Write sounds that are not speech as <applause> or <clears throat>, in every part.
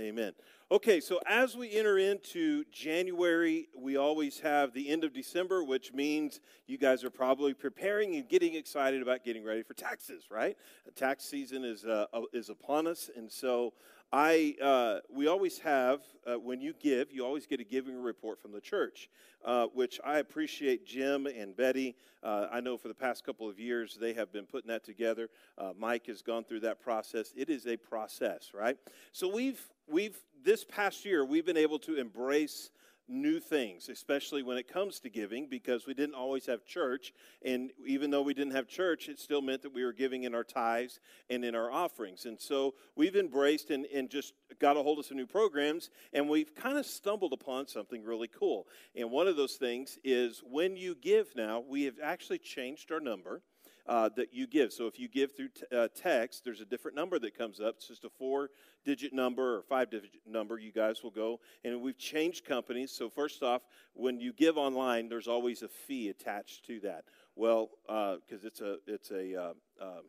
Amen. Okay, so as we enter into January, we always have the end of December, which means you guys are probably preparing and getting excited about getting ready for taxes, right? Tax season is uh, is upon us, and so I, uh, we always have, uh, when you give, you always get a giving report from the church, uh, which I appreciate Jim and Betty. Uh, I know for the past couple of years they have been putting that together. Uh, Mike has gone through that process. It is a process, right? So we've, we've, this past year, we've been able to embrace new things, especially when it comes to giving, because we didn't always have church. And even though we didn't have church, it still meant that we were giving in our tithes and in our offerings. And so we've embraced and, and just got a hold of some new programs, and we've kind of stumbled upon something really cool. And one of those things is when you give now, we have actually changed our number uh, that you give. So if you give through t- uh, text, there's a different number that comes up. It's just a four digit number or five digit number. You guys will go. And we've changed companies. So, first off, when you give online, there's always a fee attached to that. Well, because uh, it's a, it's a, uh, um,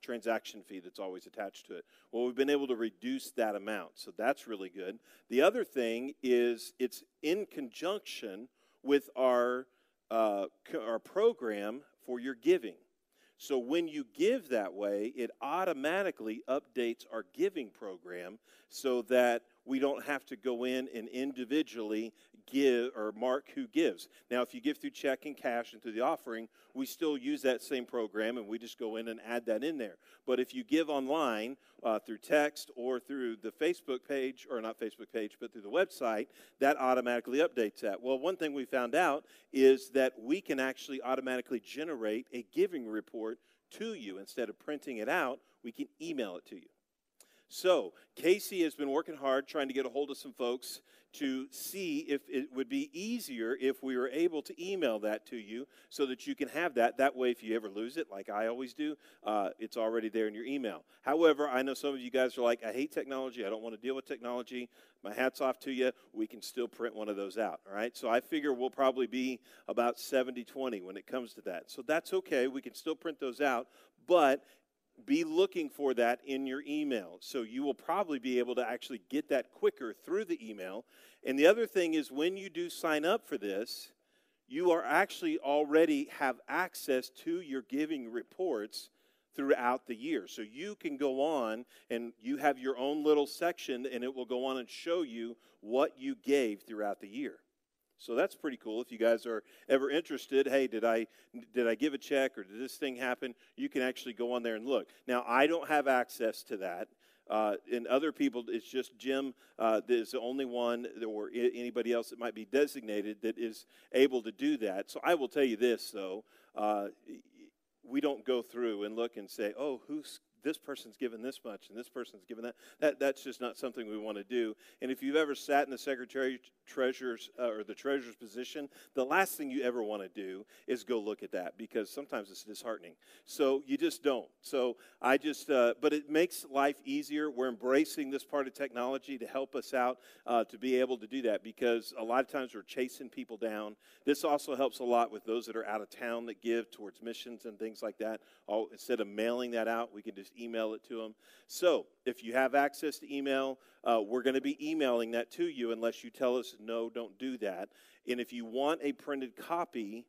transaction fee that's always attached to it. Well, we've been able to reduce that amount, so that's really good. The other thing is it's in conjunction with our uh, our program for your giving. So when you give that way, it automatically updates our giving program so that we don't have to go in and individually give or mark who gives. Now, if you give through check and cash and through the offering, we still use that same program and we just go in and add that in there. But if you give online uh, through text or through the Facebook page, or not Facebook page, but through the website, that automatically updates that. Well, one thing we found out is that we can actually automatically generate a giving report to you. Instead of printing it out, we can email it to you. So, Casey has been working hard trying to get a hold of some folks to see if it would be easier if we were able to email that to you so that you can have that. That way, if you ever lose it, like I always do, uh, it's already there in your email. However, I know some of you guys are like, I hate technology. I don't want to deal with technology. My hat's off to you. We can still print one of those out, all right? So I figure we'll probably be about 70 20 when it comes to that. So that's okay. We can still print those out. But be looking for that in your email. So you will probably be able to actually get that quicker through the email. And the other thing is when you do sign up for this, you are actually already have access to your giving reports throughout the year. So you can go on and you have your own little section and it will go on and show you what you gave throughout the year. So that's pretty cool. If you guys are ever interested, hey, did I did I give a check or did this thing happen? You can actually go on there and look. Now I don't have access to that. Uh, and other people, it's just Jim uh, is the only one, or anybody else that might be designated that is able to do that. So I will tell you this, though. Uh, we don't go through and look and say, oh, who's this person's given this much and this person's given that. that that's just not something we want to do. And if you've ever sat in the secretary treasurer's uh, or the treasurer's position, the last thing you ever want to do is go look at that because sometimes it's disheartening. So you just don't. So I just, uh, but it makes life easier. We're embracing this part of technology to help us out uh, to be able to do that because a lot of times we're chasing people down. This also helps a lot with those that are out of town that give towards missions and things like that. All, instead of mailing that out, we can just just email it to them. So if you have access to email, uh, we're going to be emailing that to you unless you tell us, no, don't do that. And if you want a printed copy,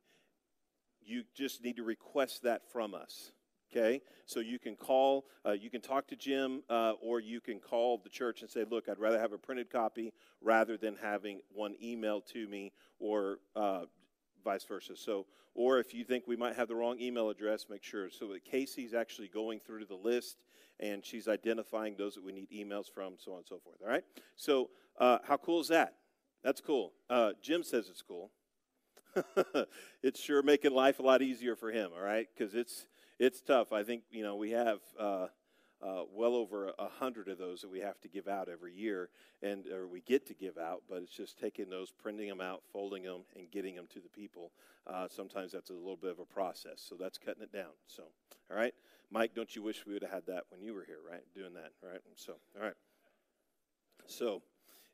you just need to request that from us. Okay, so you can call, uh, you can talk to Jim, uh, or you can call the church and say, "Look, I'd rather have a printed copy rather than having one emailed to me, or uh, vice versa." So or if you think we might have the wrong email address, make sure. So that Casey's actually going through the list and she's identifying those that we need emails from, so on and so forth. All right? So, uh, how cool is that? That's cool. Uh, Jim says it's cool. <laughs> it's sure making life a lot easier for him, all right? Because it's, it's tough. I think, you know, we have. Uh, uh, well over a hundred of those that we have to give out every year, and or we get to give out. But it's just taking those, printing them out, folding them, and getting them to the people. Uh, sometimes that's a little bit of a process, so that's cutting it down. So, all right, Mike, don't you wish we would have had that when you were here, right? Doing that, right? So, all right. So,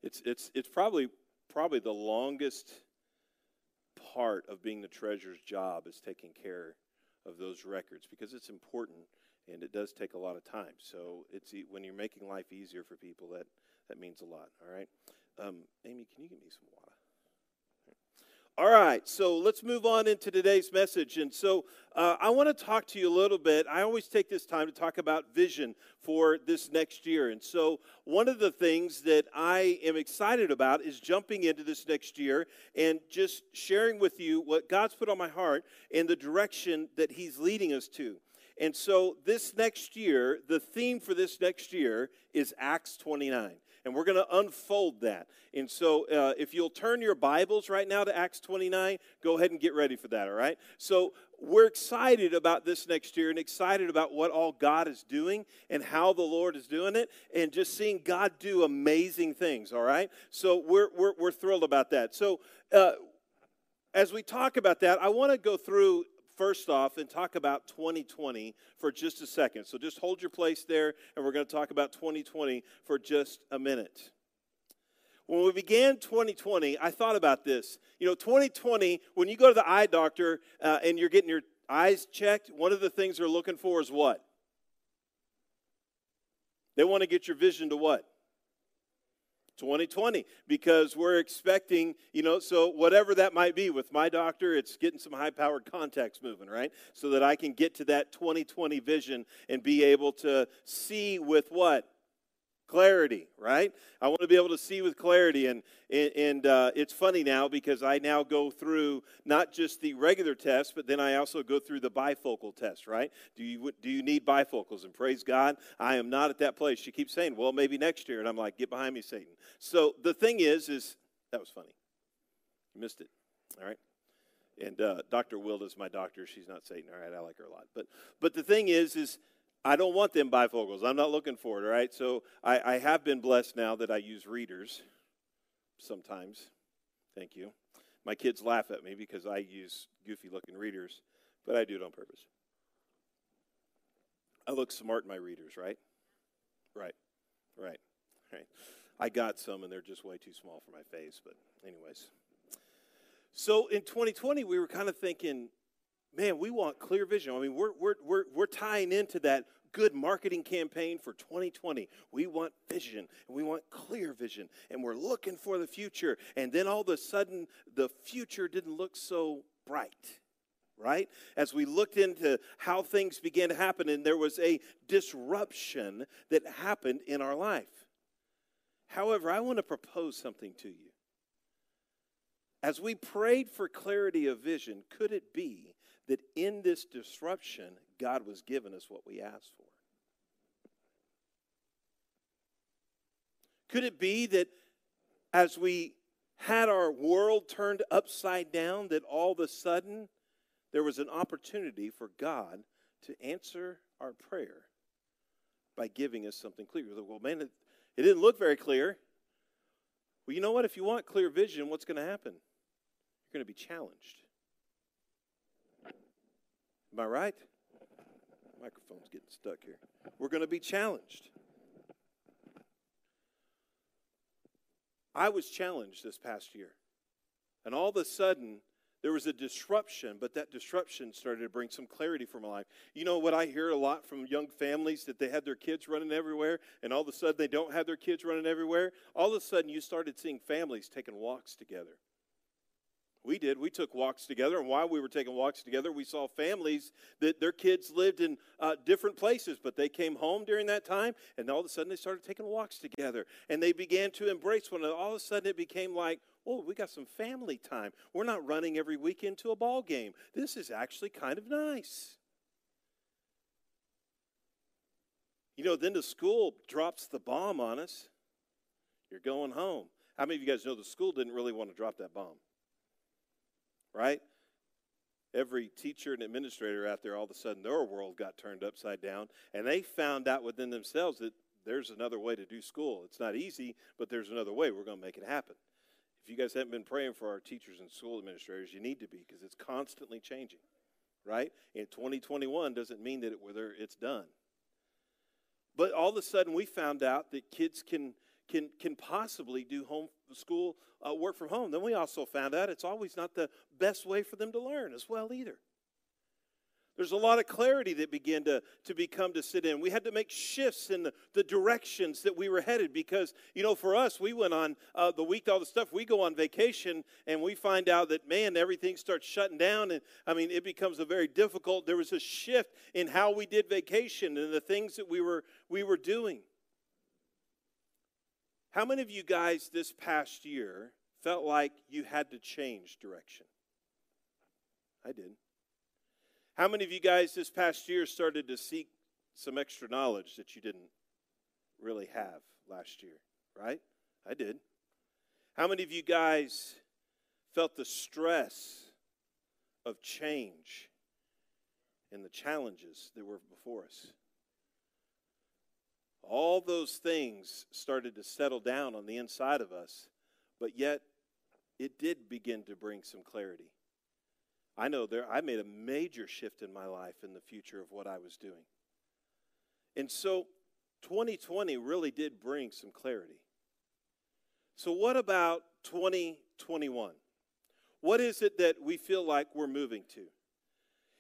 it's it's it's probably probably the longest part of being the treasurer's job is taking care of those records because it's important and it does take a lot of time. So it's when you're making life easier for people that that means a lot. All right. Um, Amy, can you give me some water? All right, so let's move on into today's message. And so uh, I want to talk to you a little bit. I always take this time to talk about vision for this next year. And so one of the things that I am excited about is jumping into this next year and just sharing with you what God's put on my heart and the direction that He's leading us to. And so this next year, the theme for this next year is Acts 29 and we're going to unfold that. And so, uh, if you'll turn your Bibles right now to Acts 29, go ahead and get ready for that, all right? So, we're excited about this next year and excited about what all God is doing and how the Lord is doing it and just seeing God do amazing things, all right? So, we're, we're, we're thrilled about that. So, uh, as we talk about that, I want to go through first off and talk about 2020 for just a second. So just hold your place there, and we're going to talk about 2020 for just a minute. When we began 2020, I thought about this. You know, 2020, when you go to the eye doctor uh, and you're getting your eyes checked, one of the things they're looking for is what? They want to get your vision to what? 2020 because we're expecting, you know, so whatever that might be with my doctor, it's getting some high powered contacts moving, right? So that I can get to that 2020 vision and be able to see with what? Clarity, right? I want to be able to see with clarity. And, and uh, it's funny now because I now go through not just the regular test, but then I also go through the bifocal test, right? Do you, do you need bifocals? And praise God, I am not at that place. She keeps saying, well, maybe next year. And I'm like, get behind me, Satan. So the thing is, is that was funny. You missed it. All right. And uh, Dr. wilda's my doctor. She's not Satan. All right, I like her a lot. But but the thing is, is I don't want them bifocals. I'm not looking for it, all right? So I, I have been blessed now that I use readers sometimes. Thank you. My kids laugh at me because I use goofy looking readers, but I do it on purpose. I look smart in my readers, right? Right, right, right. I got some and they're just way too small for my face, but, anyways. So in 2020, we were kind of thinking, man, we want clear vision. I mean, we're, we're, we're, we're tying into that good marketing campaign for 2020. We want vision and we want clear vision and we're looking for the future. And then all of a sudden, the future didn't look so bright right? As we looked into how things began to happen, and there was a disruption that happened in our life. However, I want to propose something to you. As we prayed for clarity of vision, could it be that in this disruption, God was giving us what we asked for? Could it be that as we had our world turned upside down, that all of a sudden there was an opportunity for God to answer our prayer by giving us something clear? Well, man, it, it didn't look very clear. Well, you know what? If you want clear vision, what's going to happen? You're going to be challenged. Am I right? Microphone's getting stuck here. We're going to be challenged. I was challenged this past year. And all of a sudden, there was a disruption, but that disruption started to bring some clarity for my life. You know what I hear a lot from young families that they had their kids running everywhere, and all of a sudden they don't have their kids running everywhere? All of a sudden, you started seeing families taking walks together. We did. We took walks together, and while we were taking walks together, we saw families that their kids lived in uh, different places, but they came home during that time, and all of a sudden they started taking walks together, and they began to embrace one another. All of a sudden, it became like, oh, we got some family time. We're not running every weekend to a ball game. This is actually kind of nice. You know, then the school drops the bomb on us. You're going home. How many of you guys know the school didn't really want to drop that bomb? Right? Every teacher and administrator out there, all of a sudden, their world got turned upside down, and they found out within themselves that there's another way to do school. It's not easy, but there's another way. We're going to make it happen. If you guys haven't been praying for our teachers and school administrators, you need to be because it's constantly changing, right? In 2021 doesn't mean that it, whether it's done. But all of a sudden, we found out that kids can can, can possibly do home school uh, work from home. Then we also found out it's always not the best way for them to learn as well either. There's a lot of clarity that began to, to become to sit in. We had to make shifts in the, the directions that we were headed because, you know, for us, we went on uh, the week, all the stuff, we go on vacation and we find out that, man, everything starts shutting down. And I mean, it becomes a very difficult. There was a shift in how we did vacation and the things that we were, we were doing. How many of you guys this past year felt like you had to change direction? I did. How many of you guys this past year started to seek some extra knowledge that you didn't really have last year, right? I did. How many of you guys felt the stress of change and the challenges that were before us? All those things started to settle down on the inside of us, but yet it did begin to bring some clarity. I know there I made a major shift in my life in the future of what I was doing. And so 2020 really did bring some clarity. So what about 2021? What is it that we feel like we're moving to?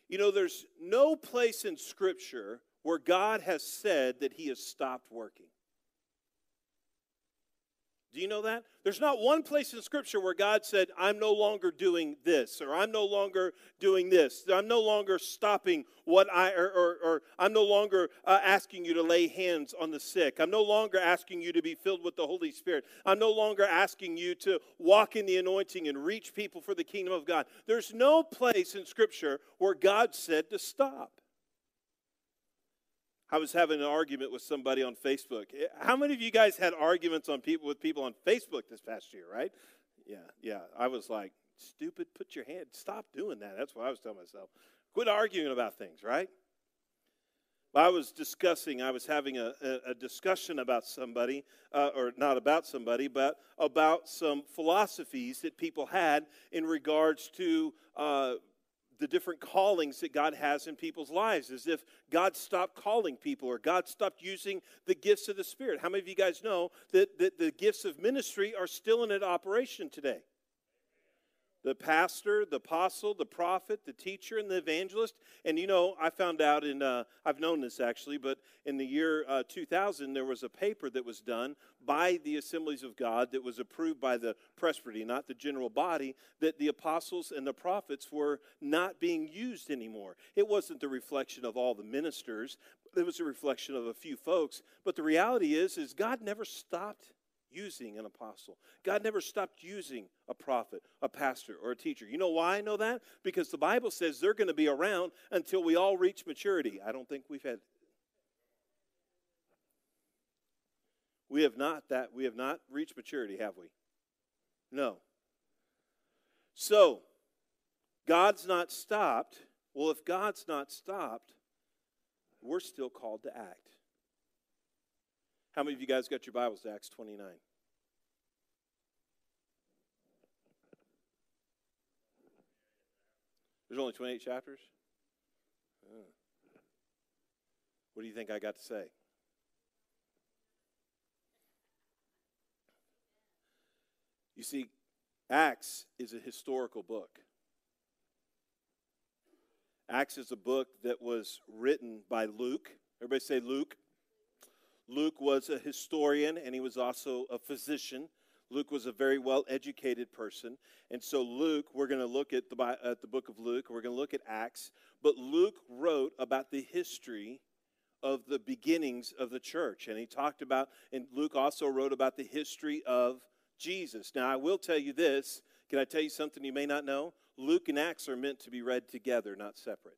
You know, there's no place in Scripture where God has said that He has stopped working. Do you know that? There's not one place in Scripture where God said, I'm no longer doing this, or I'm no longer doing this. I'm no longer stopping what I, or, or, or I'm no longer uh, asking you to lay hands on the sick. I'm no longer asking you to be filled with the Holy Spirit. I'm no longer asking you to walk in the anointing and reach people for the kingdom of God. There's no place in Scripture where God said to stop. I was having an argument with somebody on Facebook. Eh, how many of you guys had arguments on people with people on Facebook this past year, right? Yeah, yeah. I was like, stupid, put your hand, stop doing that. That's what I was telling myself. Quit arguing about things, right? I was discussing, I was having a, a, a discussion about somebody, uh, or not about somebody, but about some philosophies that people had in regards to uh, the different callings that God has in people's lives, as if God stopped calling people or God stopped using the gifts of the Spirit. How many of you guys know that, that the gifts of ministry are still in operation today? The pastor, the apostle, the prophet, the teacher, and the evangelist. And you know, I found out in, uh, I've known this actually, but in the year uh, 2000, there was a paper that was done by the Assemblies of God that was approved by the presbytery, not the general body, that the apostles and the prophets were not being used anymore. It wasn't the reflection of all the ministers, it was a reflection of a few folks. But the reality is, is God never stopped using an apostle. God never stopped using a prophet, a pastor, or a teacher. You know why I know that? Because the Bible says they're going to be around until we all reach maturity. I don't think we've had We have not that we have not reached maturity, have we? No. So, God's not stopped. Well, if God's not stopped, we're still called to act. How many of you guys got your Bibles to Acts 29? There's only 28 chapters? What do you think I got to say? You see, Acts is a historical book. Acts is a book that was written by Luke. Everybody say Luke. Luke was a historian and he was also a physician. Luke was a very well educated person. And so, Luke, we're going to look at the, at the book of Luke, we're going to look at Acts. But Luke wrote about the history of the beginnings of the church. And he talked about, and Luke also wrote about the history of Jesus. Now, I will tell you this. Can I tell you something you may not know? Luke and Acts are meant to be read together, not separate.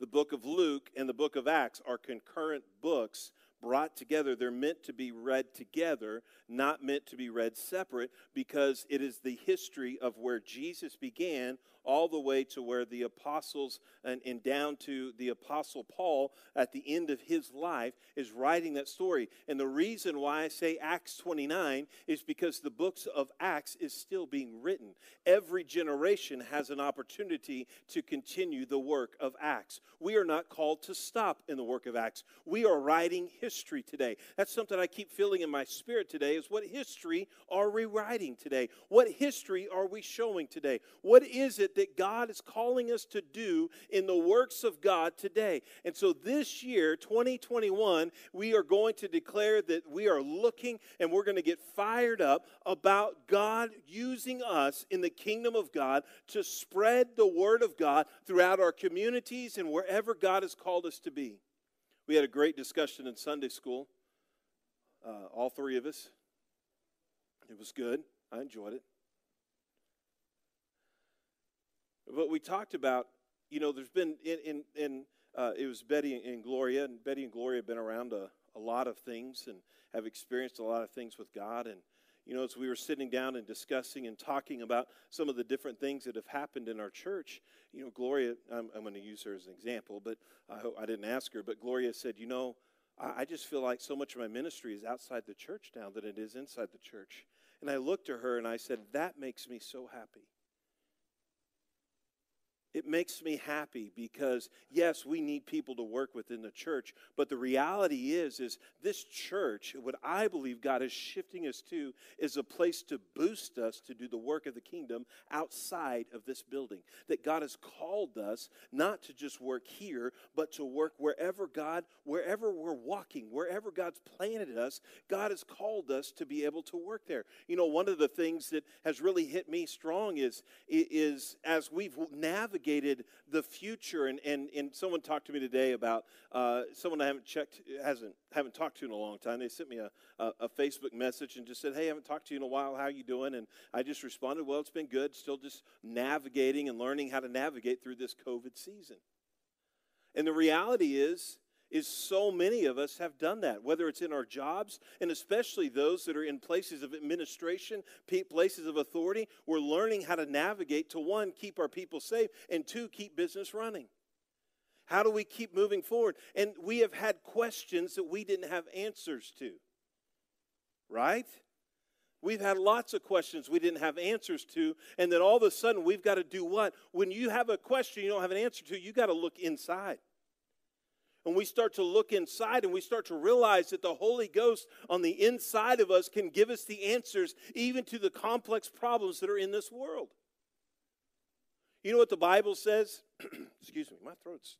The book of Luke and the book of Acts are concurrent books brought together. They're meant to be read together, not meant to be read separate, because it is the history of where Jesus began all the way to where the apostles and, and down to the apostle Paul at the end of his life is writing that story. And the reason why I say Acts 29 is because the books of Acts is still being written. Every generation has an opportunity to continue the work of Acts. We are not called to stop in the work of Acts. We are writing history today. That's something I keep feeling in my spirit today is what history are we writing today? What history are we showing today? What is it that God is calling us to do in the works of God today. And so this year, 2021, we are going to declare that we are looking and we're going to get fired up about God using us in the kingdom of God to spread the word of God throughout our communities and wherever God has called us to be. We had a great discussion in Sunday school, uh, all three of us. It was good. I enjoyed it. But we talked about, you know, there's been in in, in uh, it was Betty and Gloria, and Betty and Gloria have been around a, a lot of things and have experienced a lot of things with God. And you know, as we were sitting down and discussing and talking about some of the different things that have happened in our church, you know, Gloria, I'm, I'm going to use her as an example, but I hope I didn't ask her, but Gloria said, you know, I, I just feel like so much of my ministry is outside the church now than it is inside the church. And I looked at her and I said, that makes me so happy it makes me happy because yes we need people to work within the church but the reality is is this church what i believe god is shifting us to is a place to boost us to do the work of the kingdom outside of this building. That god has called us not to just work here but to work wherever god wherever we're walking wherever god's planted us god has called us to be able to work there. You know one of the things that has really hit me strong is is as we've navigated navigated the future. And, and, and someone talked to me today about uh, someone I haven't checked, hasn't haven't talked to in a long time. They sent me a, a, a, Facebook message and just said, "Hey, I haven't talked to you in a while. How you doing?" And I just responded, "Well, it's been good. Still just navigating and learning how to navigate through this COVID season." And the reality is is so many of us have done that, whether it's in our jobs, and especially those that are in places of administration, places of authority. We're learning how to navigate to one, keep our people safe, and two, keep business running. How do we keep moving forward? And we have had questions that we didn't have answers to, right? We've had lots of questions we didn't have answers to, and then all of a sudden we've got to do what? When you have a question you don't have an answer to, you got to look inside and we start to look inside and we start to realize that the Holy Ghost on the inside of us can give us the answers even to the complex problems that are in this world. You know what the Bible says? <clears throat> Excuse me, my throat's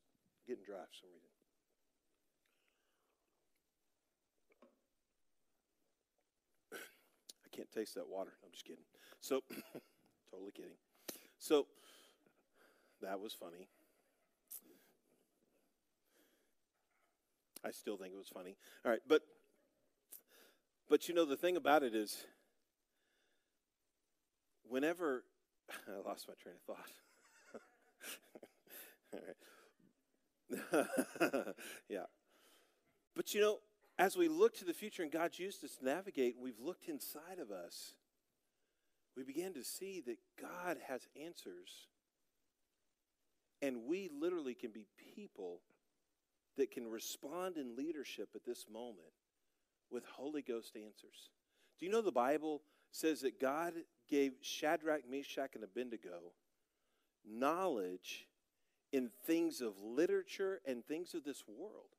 getting dry for some reason. <clears throat> I can't taste that water. I'm just kidding. So, <clears throat> totally kidding. So, that was funny. I still think it was funny. All right, but but you know the thing about it is whenever <laughs> I lost my train of thought. <laughs> All right. <laughs> yeah. But you know, as we look to the future and God's used us to navigate, we've looked inside of us. We began to see that God has answers. And we literally can be people that can respond in leadership at this moment with Holy Ghost answers. Do you know the Bible says that God gave Shadrach, Meshach, and Abednego knowledge in things of literature and things of this world?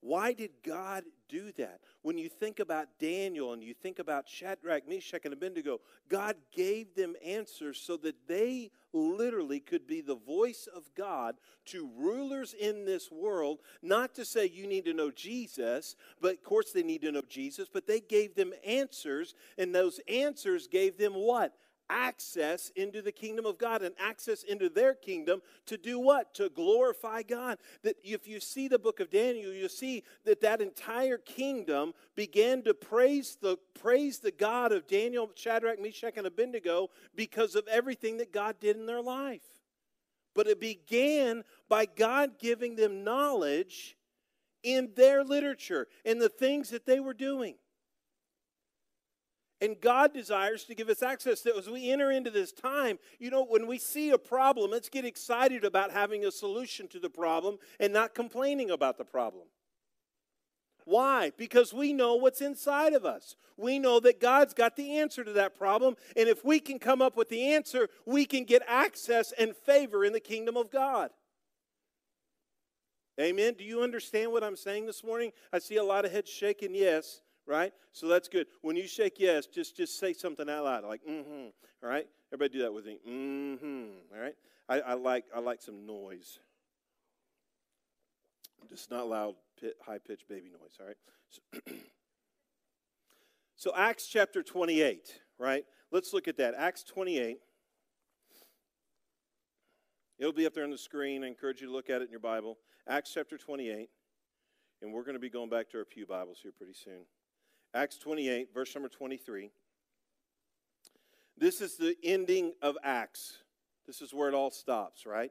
Why did God do that? When you think about Daniel and you think about Shadrach, Meshach, and Abednego, God gave them answers so that they literally could be the voice of God to rulers in this world. Not to say you need to know Jesus, but of course they need to know Jesus, but they gave them answers, and those answers gave them what? Access into the kingdom of God and access into their kingdom to do what? To glorify God. That if you see the book of Daniel, you see that that entire kingdom began to praise the praise the God of Daniel, Shadrach, Meshach, and Abednego because of everything that God did in their life. But it began by God giving them knowledge in their literature, in the things that they were doing. And God desires to give us access. So as we enter into this time, you know, when we see a problem, let's get excited about having a solution to the problem and not complaining about the problem. Why? Because we know what's inside of us. We know that God's got the answer to that problem. And if we can come up with the answer, we can get access and favor in the kingdom of God. Amen. Do you understand what I'm saying this morning? I see a lot of heads shaking yes. Right? So that's good. When you shake yes, just just say something out loud, like mm-hmm. All right, everybody do that with me. Mm-hmm. All right. I, I like I like some noise. Just not loud, pit, high pitched baby noise. All right. So, <clears throat> so Acts chapter twenty eight. Right. Let's look at that. Acts twenty eight. It'll be up there on the screen. I encourage you to look at it in your Bible. Acts chapter 28. And we're going to be going back to our Pew Bibles here pretty soon. Acts 28, verse number 23. This is the ending of Acts. This is where it all stops, right?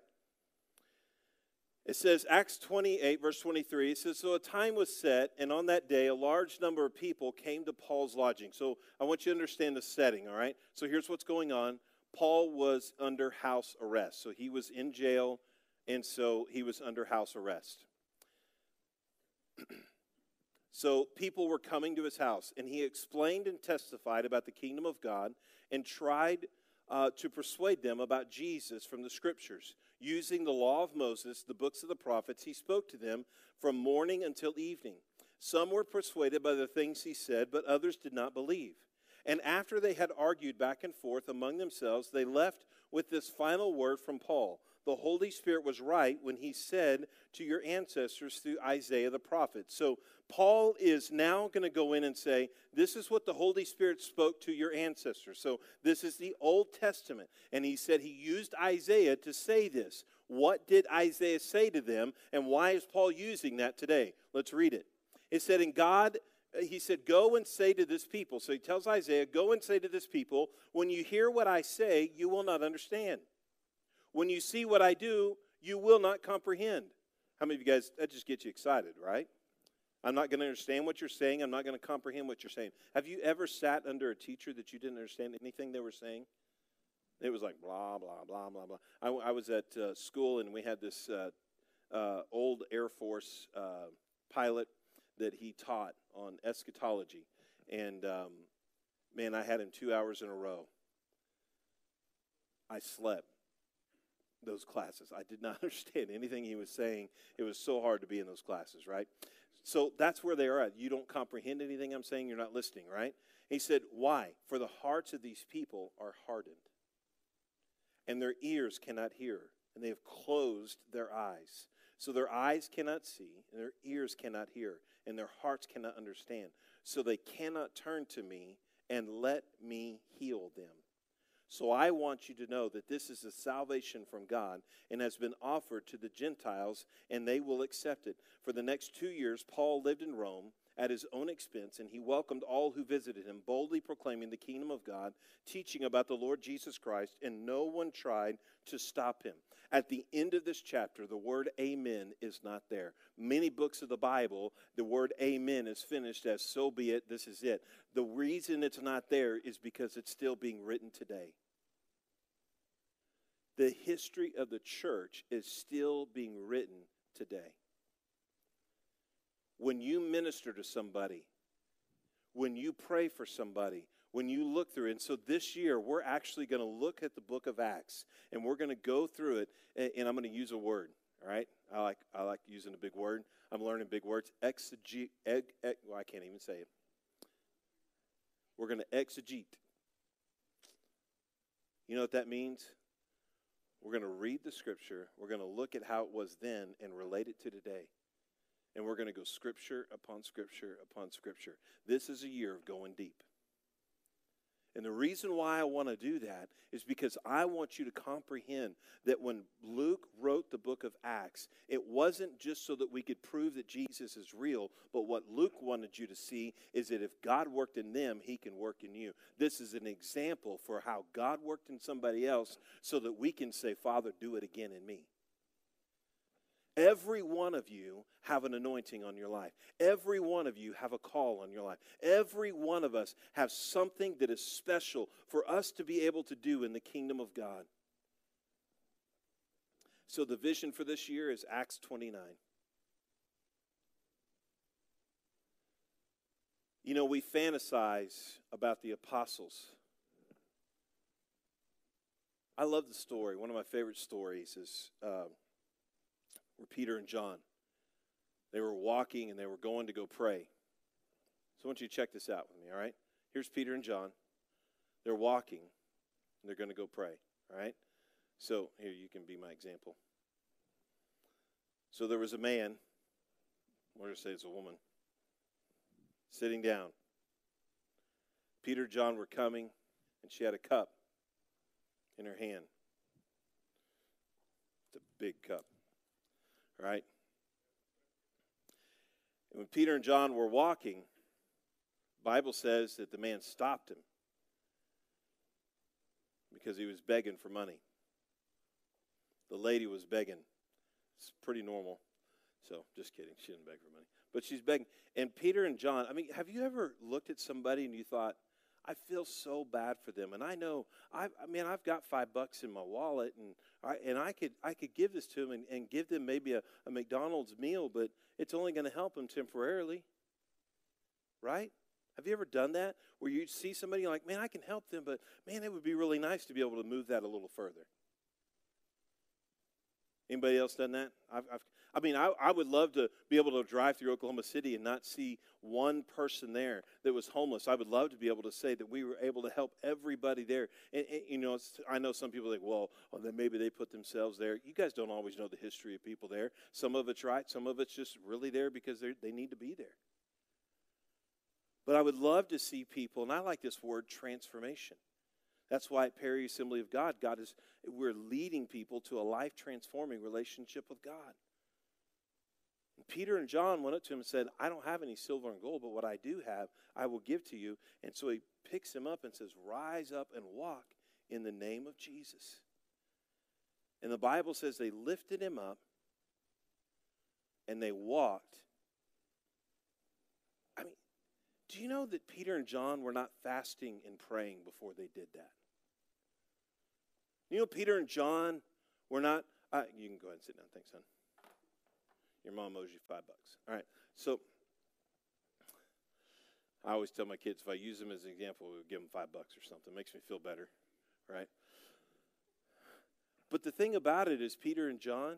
It says, Acts 28, verse 23, it says, So a time was set, and on that day a large number of people came to Paul's lodging. So I want you to understand the setting, all right? So here's what's going on Paul was under house arrest. So he was in jail, and so he was under house arrest. <clears throat> so people were coming to his house, and he explained and testified about the kingdom of God and tried uh, to persuade them about Jesus from the scriptures. Using the law of Moses, the books of the prophets, he spoke to them from morning until evening. Some were persuaded by the things he said, but others did not believe. And after they had argued back and forth among themselves, they left with this final word from Paul The Holy Spirit was right when he said to your ancestors through Isaiah the prophet. So Paul is now going to go in and say, This is what the Holy Spirit spoke to your ancestors. So this is the Old Testament. And he said he used Isaiah to say this. What did Isaiah say to them, and why is Paul using that today? Let's read it. It said, And God uh, he said, Go and say to this people. So he tells Isaiah, Go and say to this people, when you hear what I say, you will not understand. When you see what I do, you will not comprehend. How many of you guys, that just gets you excited, right? I'm not going to understand what you're saying. I'm not going to comprehend what you're saying. Have you ever sat under a teacher that you didn't understand anything they were saying? It was like blah, blah, blah, blah, blah. I, I was at uh, school and we had this uh, uh, old Air Force uh, pilot that he taught on eschatology. And um, man, I had him two hours in a row. I slept those classes. I did not <laughs> understand anything he was saying. It was so hard to be in those classes, right? So that's where they are at. You don't comprehend anything I'm saying, you're not listening, right? He said, Why? For the hearts of these people are hardened, and their ears cannot hear, and they have closed their eyes. So their eyes cannot see, and their ears cannot hear, and their hearts cannot understand. So they cannot turn to me and let me heal them. So I want you to know that this is a salvation from God and has been offered to the Gentiles, and they will accept it. For the next two years, Paul lived in Rome at his own expense, and he welcomed all who visited him, boldly proclaiming the kingdom of God, teaching about the Lord Jesus Christ, and no one tried to stop him. At the end of this chapter, the word amen is not there. Many books of the Bible, the word amen is finished as so be it, this is it. The reason it's not there is because it's still being written today. The history of the church is still being written today. When you minister to somebody, when you pray for somebody, when you look through it. And so this year, we're actually going to look at the book of Acts and we're going to go through it. And, and I'm going to use a word. All right, I like I like using a big word. I'm learning big words. Exegete. Egg, well, I can't even say it. We're going to exegete. You know what that means? We're going to read the scripture. We're going to look at how it was then and relate it to today. And we're going to go scripture upon scripture upon scripture. This is a year of going deep. And the reason why I want to do that is because I want you to comprehend that when Luke wrote the book of Acts, it wasn't just so that we could prove that Jesus is real, but what Luke wanted you to see is that if God worked in them, he can work in you. This is an example for how God worked in somebody else so that we can say, Father, do it again in me. Every one of you have an anointing on your life. Every one of you have a call on your life. Every one of us have something that is special for us to be able to do in the kingdom of God. So the vision for this year is Acts 29. You know, we fantasize about the apostles. I love the story. One of my favorite stories is. Uh, were Peter and John. They were walking and they were going to go pray. So I want you to check this out with me, all right? Here's Peter and John. They're walking, and they're going to go pray, all right? So here, you can be my example. So there was a man, I'm going to say it's a woman, sitting down. Peter and John were coming, and she had a cup in her hand. It's a big cup, right? And when Peter and John were walking, Bible says that the man stopped him because he was begging for money. The lady was begging. It's pretty normal. So, just kidding. She didn't beg for money. But she's begging. And Peter and John, I mean, have you ever looked at somebody and you thought, I feel so bad for them. And I know, I, I mean, I've got five bucks in my wallet, and I, and I could I could give this to them and, and give them maybe a, a McDonald's meal, but it's only going to help them temporarily. Right? Have you ever done that? Where you see somebody like, man, I can help them, but man, it would be really nice to be able to move that a little further. Anybody else done that? I've, I've, i mean, I, I would love to be able to drive through Oklahoma City and not see one person there that was homeless. I would love to be able to say that we were able to help everybody there. And, and you know, I know some people think, well, well, then maybe they put themselves there. You guys don't always know the history of people there. Some of it's right, some of it's just really there because they need to be there. But I would love to see people, and I like this word transformation. That's why at Perry Assembly of God, God is we're leading people to a life transforming relationship with God. Peter and John went up to him and said, I don't have any silver and gold, but what I do have, I will give to you. And so he picks him up and says, Rise up and walk in the name of Jesus. And the Bible says they lifted him up and they walked. I mean, do you know that Peter and John were not fasting and praying before they did that? You know, Peter and John were not. Uh, you can go ahead and sit down. Thanks, son. Your mom owes you five bucks. All right. So I always tell my kids if I use them as an example, we would give them five bucks or something. It makes me feel better, right? But the thing about it is, Peter and John,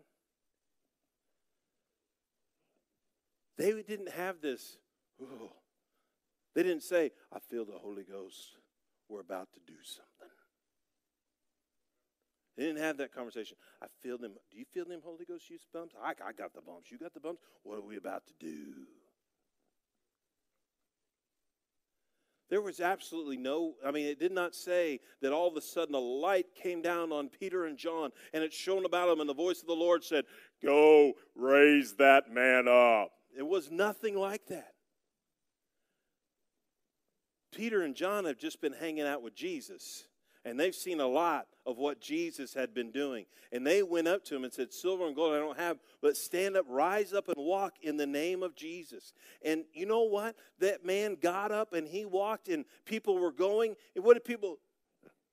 they didn't have this. Oh, they didn't say, I feel the Holy Ghost. We're about to do something. They didn't have that conversation. I feel them. Do you feel them Holy Ghost use bumps? I, I got the bumps. You got the bumps? What are we about to do? There was absolutely no, I mean, it did not say that all of a sudden a light came down on Peter and John and it shone about them, and the voice of the Lord said, Go raise that man up. It was nothing like that. Peter and John have just been hanging out with Jesus and they've seen a lot of what Jesus had been doing. And they went up to him and said, Silver and gold I don't have, but stand up, rise up, and walk in the name of Jesus. And you know what? That man got up and he walked, and people were going. And what did people?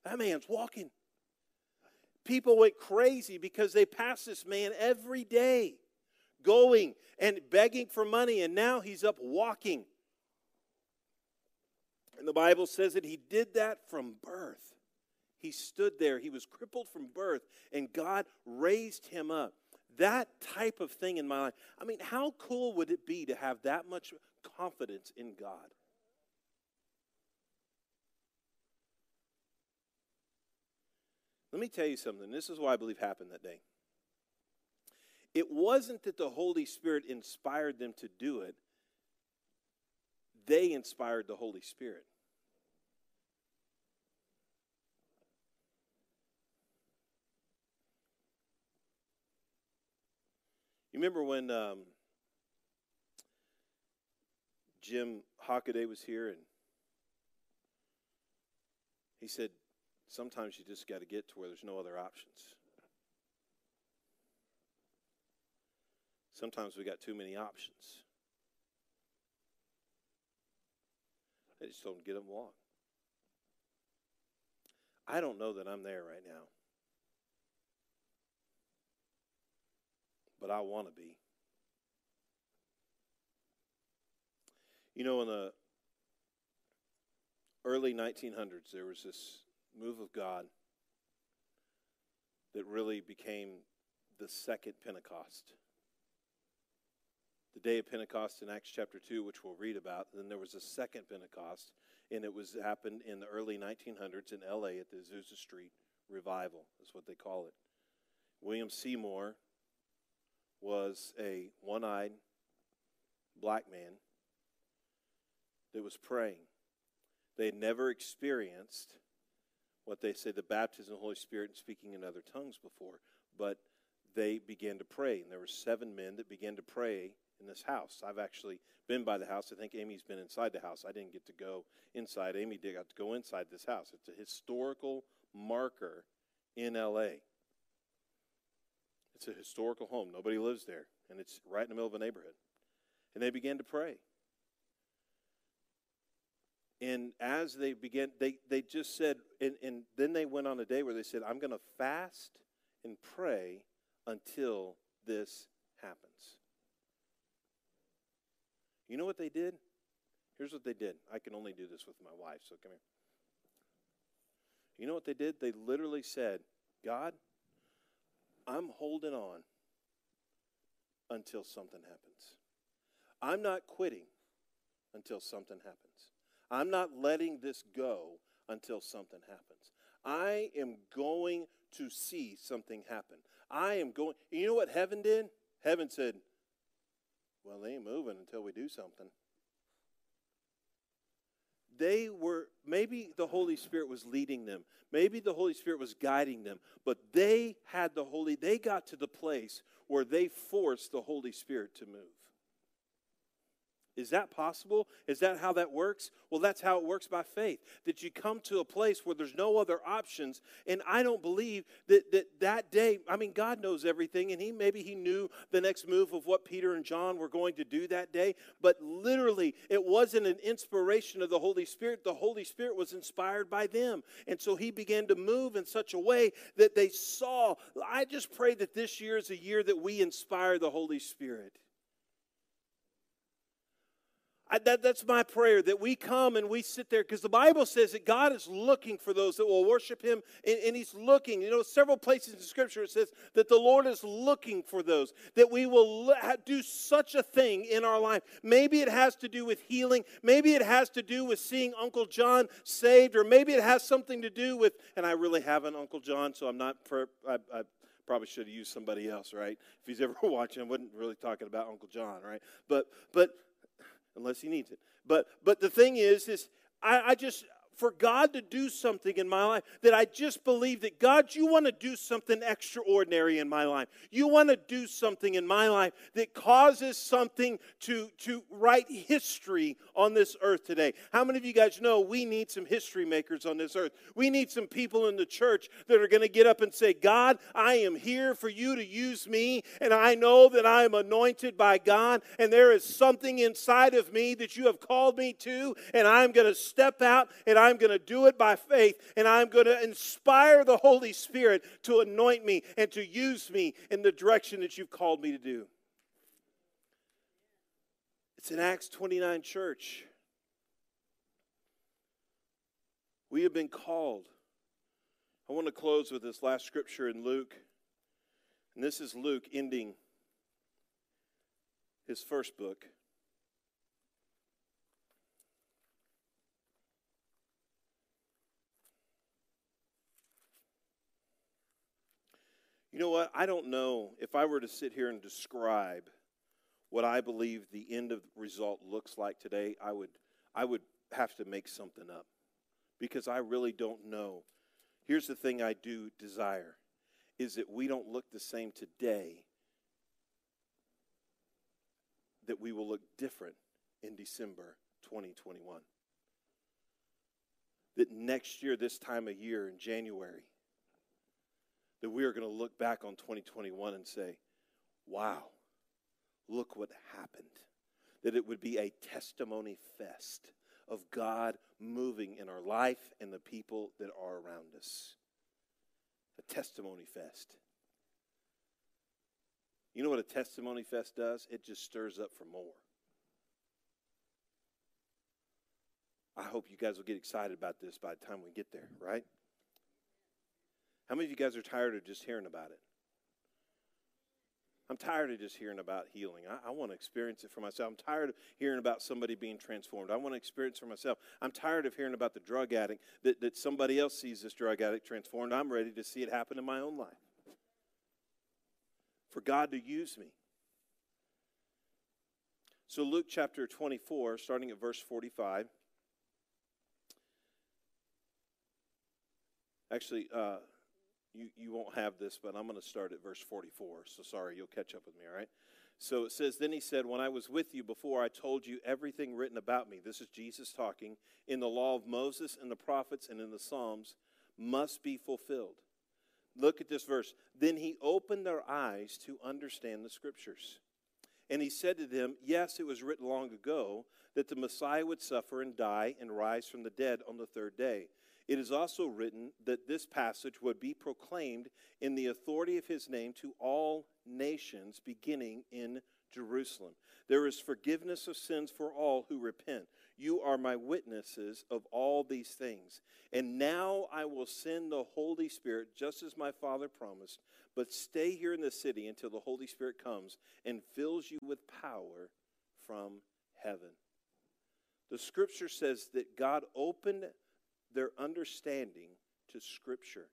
That man's walking. People went crazy because they passed this man every day, going and begging for money, and now he's up walking. And the Bible says that he did that from birth. He stood there. He was crippled from birth, and God raised him up. That type of thing in my life. I mean, how cool would it be to have that much confidence in God? Let me tell you something. This is what I believe happened that day. It wasn't that the Holy Spirit inspired them to do it, they inspired the Holy Spirit. You remember when um, Jim Hockaday was here and he said, sometimes you just got to get to where there's no other options. Sometimes we got too many options. I just don't get them walk. I don't know that I'm there right now. But I want to be. You know, in the early 1900s, there was this move of God that really became the second Pentecost. the day of Pentecost in Acts chapter 2, which we'll read about. Then there was a second Pentecost, and it was happened in the early 1900s in LA at the Azusa Street Revival, is what they call it. William Seymour was a one eyed black man that was praying. They had never experienced what they say the baptism of the Holy Spirit and speaking in other tongues before, but they began to pray. And there were seven men that began to pray in this house. I've actually been by the house. I think Amy's been inside the house. I didn't get to go inside. Amy did got to go inside this house. It's a historical marker in LA. It's a historical home. Nobody lives there, and it's right in the middle of a neighborhood. And they began to pray. And as they began, they, they just said, and, and then they went on a day where they said, I'm going to fast and pray until this happens. You know what they did? Here's what they did. I can only do this with my wife, so come here. You know what they did? They literally said, God, I'm holding on until something happens. I'm not quitting until something happens. I'm not letting this go until something happens. I am going to see something happen. I am going. You know what heaven did? Heaven said, Well, they ain't moving until we do something they were, maybe the Holy Spirit was leading them. Maybe the Holy Spirit was guiding them. But they had the Holy, they got to the place where they forced the Holy Spirit to move. Is that possible? Is that how that works? Well, that's how it works by faith. That you come to a place where there's no other options. And I don't believe that that, that day, I mean, God knows everything, and He maybe He knew the next move of what Peter and John were going to do that day. But literally, it wasn't an inspiration of the Holy Spirit. The Holy Spirit was inspired by them. And so He began to move in such a way that they saw. I just pray that this year is a year that we inspire the Holy Spirit. I, that, that's my prayer that we come and we sit there because the Bible says that God is looking for those that will worship Him, and, and, He's looking. You know, several places in Scripture it says that the Lord is looking for those that we will do such a thing in our life. Maybe it has to do with healing, maybe it has to do with seeing Uncle John saved, or maybe it has something to do with. And I really have an Uncle John, so I'm not. For, I, I probably should have used somebody else, right? If he's ever <laughs> watching, I wasn't really talking about Uncle John, right? But but unless he needs it. But but the thing is, is I, I just for God to do something in my life that I just believe that God, you want to do something extraordinary in my life. You want to do something in my life that causes something to, to write history on this earth today. How many of you guys know we need some history makers on this earth? We need some people in the church that are going to get up and say, God, I am here for you to use me, and I know that I am anointed by God, and there is something inside of me that you have called me to, and I'm going to step out and I'm going to do it by faith, and I'm going to inspire the Holy Spirit to anoint me and to use me in the direction that you've called me to do. It's an Acts 29 church. We have been called. I want to close with this last scripture in Luke. And this is Luke ending his first book. You know what? I don't know if I were to sit here and describe what I believe the end of result looks like today, I would I would have to make something up because I really don't know. Here's the thing I do desire is that we don't look the same today that we will look different in December 2021. That next year this time of year in January that we are going to look back on 2021 and say, wow, look what happened. That it would be a testimony fest of God moving in our life and the people that are around us. A testimony fest. You know what a testimony fest does? It just stirs up for more. I hope you guys will get excited about this by the time we get there, right? How many of you guys are tired of just hearing about it? I'm tired of just hearing about healing. I, I want to experience it for myself. I'm tired of hearing about somebody being transformed. I want to experience it for myself. I'm tired of hearing about the drug addict that, that somebody else sees this drug addict transformed. I'm ready to see it happen in my own life. For God to use me. So, Luke chapter 24, starting at verse 45. Actually, uh, you, you won't have this, but I'm going to start at verse 44. So sorry, you'll catch up with me, all right? So it says, Then he said, When I was with you before, I told you everything written about me. This is Jesus talking. In the law of Moses and the prophets and in the Psalms must be fulfilled. Look at this verse. Then he opened their eyes to understand the scriptures. And he said to them, Yes, it was written long ago that the Messiah would suffer and die and rise from the dead on the third day. It is also written that this passage would be proclaimed in the authority of his name to all nations, beginning in Jerusalem. There is forgiveness of sins for all who repent. You are my witnesses of all these things. And now I will send the Holy Spirit, just as my Father promised. But stay here in the city until the Holy Spirit comes and fills you with power from heaven. The scripture says that God opened their understanding to Scripture.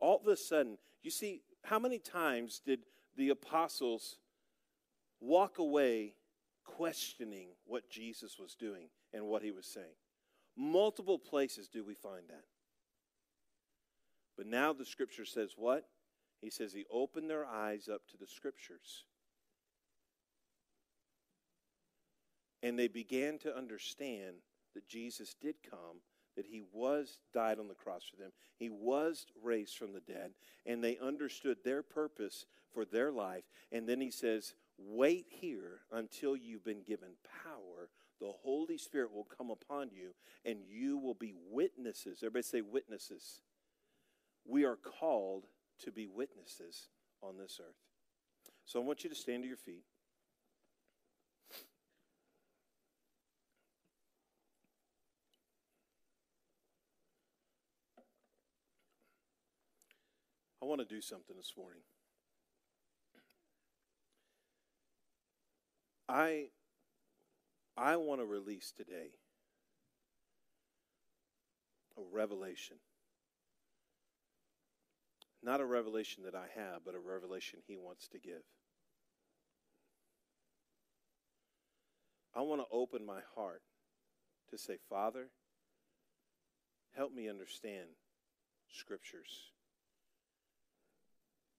All of a sudden, you see, how many times did the apostles walk away questioning what Jesus was doing and what he was saying? Multiple places do we find that. But now the scripture says what? He says he opened their eyes up to the scriptures. And they began to understand that Jesus did come that he was died on the cross for them. He was raised from the dead, and they understood their purpose for their life. And then he says, Wait here until you've been given power. The Holy Spirit will come upon you, and you will be witnesses. Everybody say witnesses. We are called to be witnesses on this earth. So I want you to stand to your feet. I want to do something this morning. I I want to release today a revelation. Not a revelation that I have, but a revelation he wants to give. I want to open my heart to say, Father, help me understand scriptures.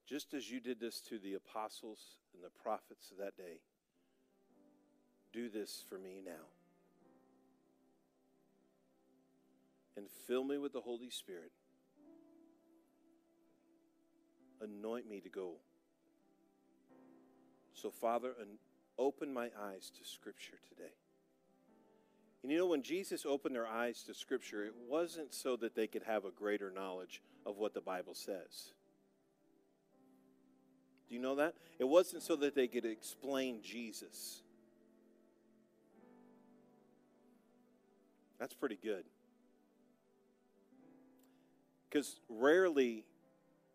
Just as you did this to the apostles and the prophets of that day, do this for me now. And fill me with the Holy Spirit. Anoint me to go. So, Father, open my eyes to Scripture today. And you know, when Jesus opened their eyes to Scripture, it wasn't so that they could have a greater knowledge of what the Bible says. Do you know that? It wasn't so that they could explain Jesus. That's pretty good. Because rarely,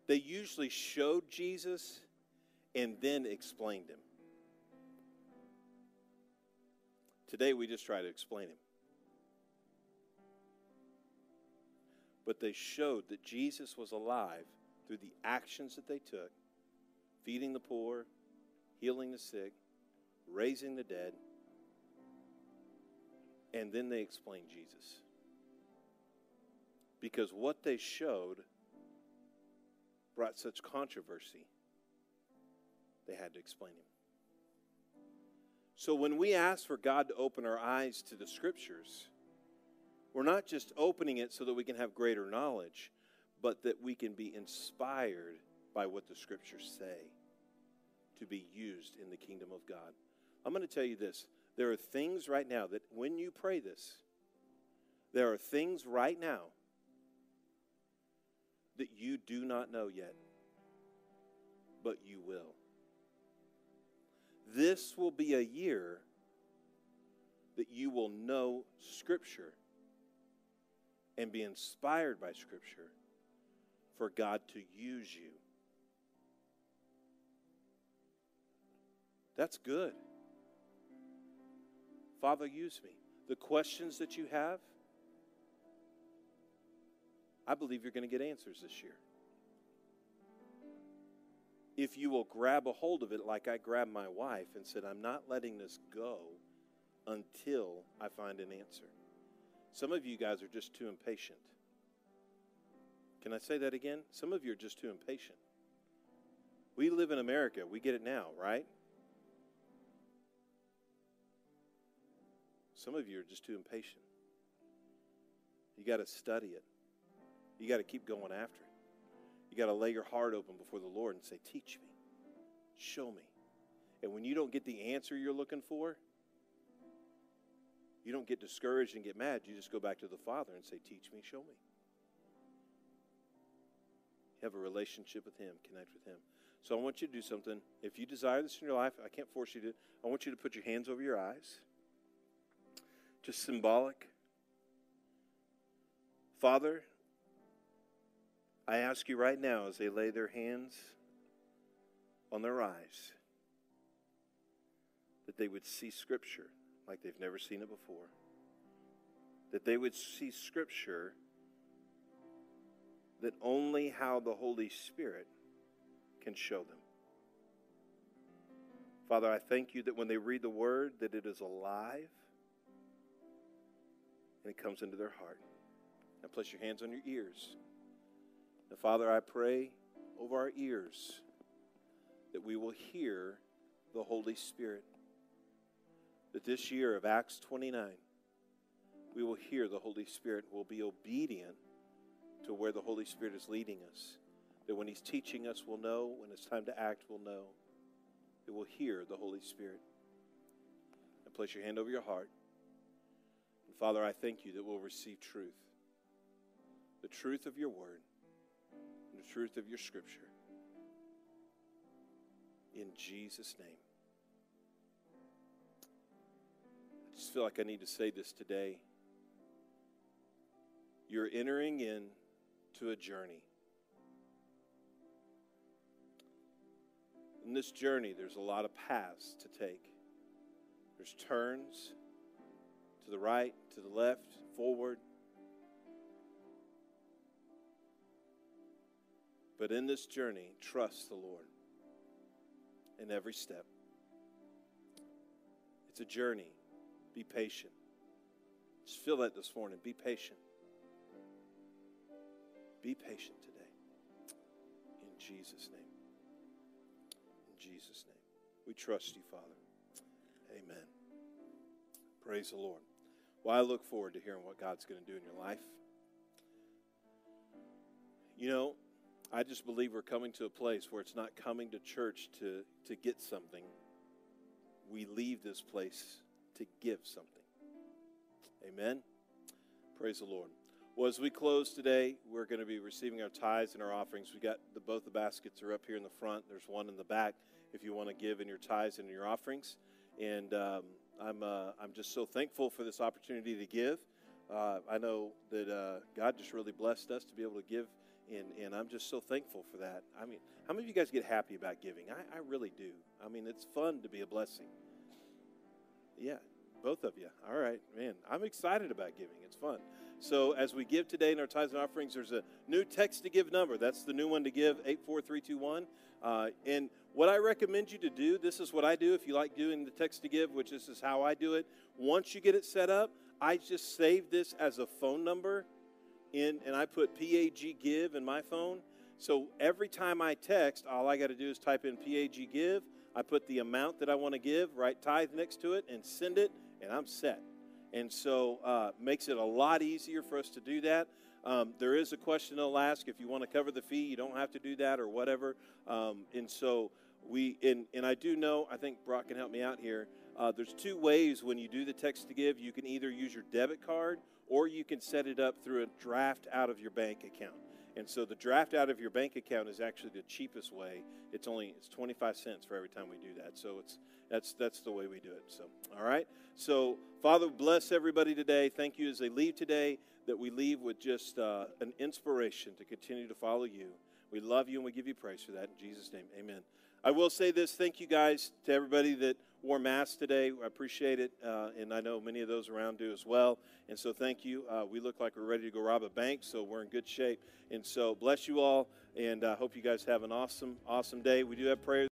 they usually showed Jesus and then explained him. Today, we just try to explain him. But they showed that Jesus was alive through the actions that they took feeding the poor, healing the sick, raising the dead. And then they explain Jesus. Because what they showed brought such controversy, they had to explain him. So when we ask for God to open our eyes to the scriptures, we're not just opening it so that we can have greater knowledge, but that we can be inspired by what the scriptures say to be used in the kingdom of God. I'm going to tell you this there are things right now that when you pray this, there are things right now that you do not know yet, but you will. This will be a year that you will know Scripture and be inspired by Scripture for God to use you. That's good. Father, use me. The questions that you have, I believe you're going to get answers this year. If you will grab a hold of it like I grabbed my wife and said, I'm not letting this go until I find an answer. Some of you guys are just too impatient. Can I say that again? Some of you are just too impatient. We live in America. We get it now, right? Some of you are just too impatient. You got to study it. You got to keep going after it. You got to lay your heart open before the Lord and say, Teach me, show me. And when you don't get the answer you're looking for, you don't get discouraged and get mad. You just go back to the Father and say, Teach me, show me. Have a relationship with Him, connect with Him. So I want you to do something. If you desire this in your life, I can't force you to. I want you to put your hands over your eyes just symbolic. Father, I ask you right now as they lay their hands on their eyes that they would see Scripture like they've never seen it before. That they would see Scripture that only how the Holy Spirit can show them. Father, I thank you that when they read the Word, that it is alive and it comes into their heart. Now place your hands on your ears. Now, Father, I pray over our ears that we will hear the Holy Spirit. That this year of Acts 29, we will hear the Holy Spirit, We'll be obedient to where the Holy Spirit is leading us. That when He's teaching us, we'll know. When it's time to act, we'll know. That we'll hear the Holy Spirit. And place your hand over your heart. Father, I thank you that we'll receive truth the truth of your word, and the truth of your scripture. In Jesus' name. I just feel like I need to say this today. You're entering in to a journey. In this journey, there's a lot of paths to take. There's turns, to the right, to the left, forward. But in this journey, trust the Lord in every step. It's a journey. Be patient. Just feel that this morning. Be patient. Be patient today. In Jesus' name. In Jesus' name. We trust you, Father. Amen. Praise the Lord. Well, I look forward to hearing what God's going to do in your life. You know, I just believe we're coming to a place where it's not coming to church to, to get something. We leave this place to give something. Amen. Praise the Lord. Well, as we close today, we're going to be receiving our tithes and our offerings. We got the, both the baskets are up here in the front. There's one in the back if you want to give in your tithes and your offerings. And um, I'm, uh, I'm just so thankful for this opportunity to give. Uh, I know that uh, God just really blessed us to be able to give, and, and I'm just so thankful for that. I mean, how many of you guys get happy about giving? I, I really do. I mean, it's fun to be a blessing. Yeah, both of you. All right, man. I'm excited about giving. It's fun. So as we give today in our tithes and offerings, there's a new text to give number. That's the new one to give, 84321. Uh, and what I recommend you to do, this is what I do if you like doing the text to give, which this is how I do it. Once you get it set up, I just save this as a phone number in, and I put PAG give in my phone. So every time I text, all I got to do is type in PAG give. I put the amount that I want to give, write tithe next to it, and send it, and I'm set. And so uh, makes it a lot easier for us to do that. Um, there is a question I'll ask if you want to cover the fee. You don't have to do that or whatever. Um, and so we and, and I do know. I think Brock can help me out here. Uh, there's two ways when you do the text to give. You can either use your debit card or you can set it up through a draft out of your bank account. And so the draft out of your bank account is actually the cheapest way. It's only it's 25 cents for every time we do that. So it's that's that's the way we do it. So all right. So Father, bless everybody today. Thank you as they leave today that we leave with just uh, an inspiration to continue to follow you. We love you and we give you praise for that in Jesus' name. Amen. I will say this thank you guys to everybody that wore masks today. I appreciate it, uh, and I know many of those around do as well. And so, thank you. Uh, we look like we're ready to go rob a bank, so we're in good shape. And so, bless you all, and I uh, hope you guys have an awesome, awesome day. We do have prayers.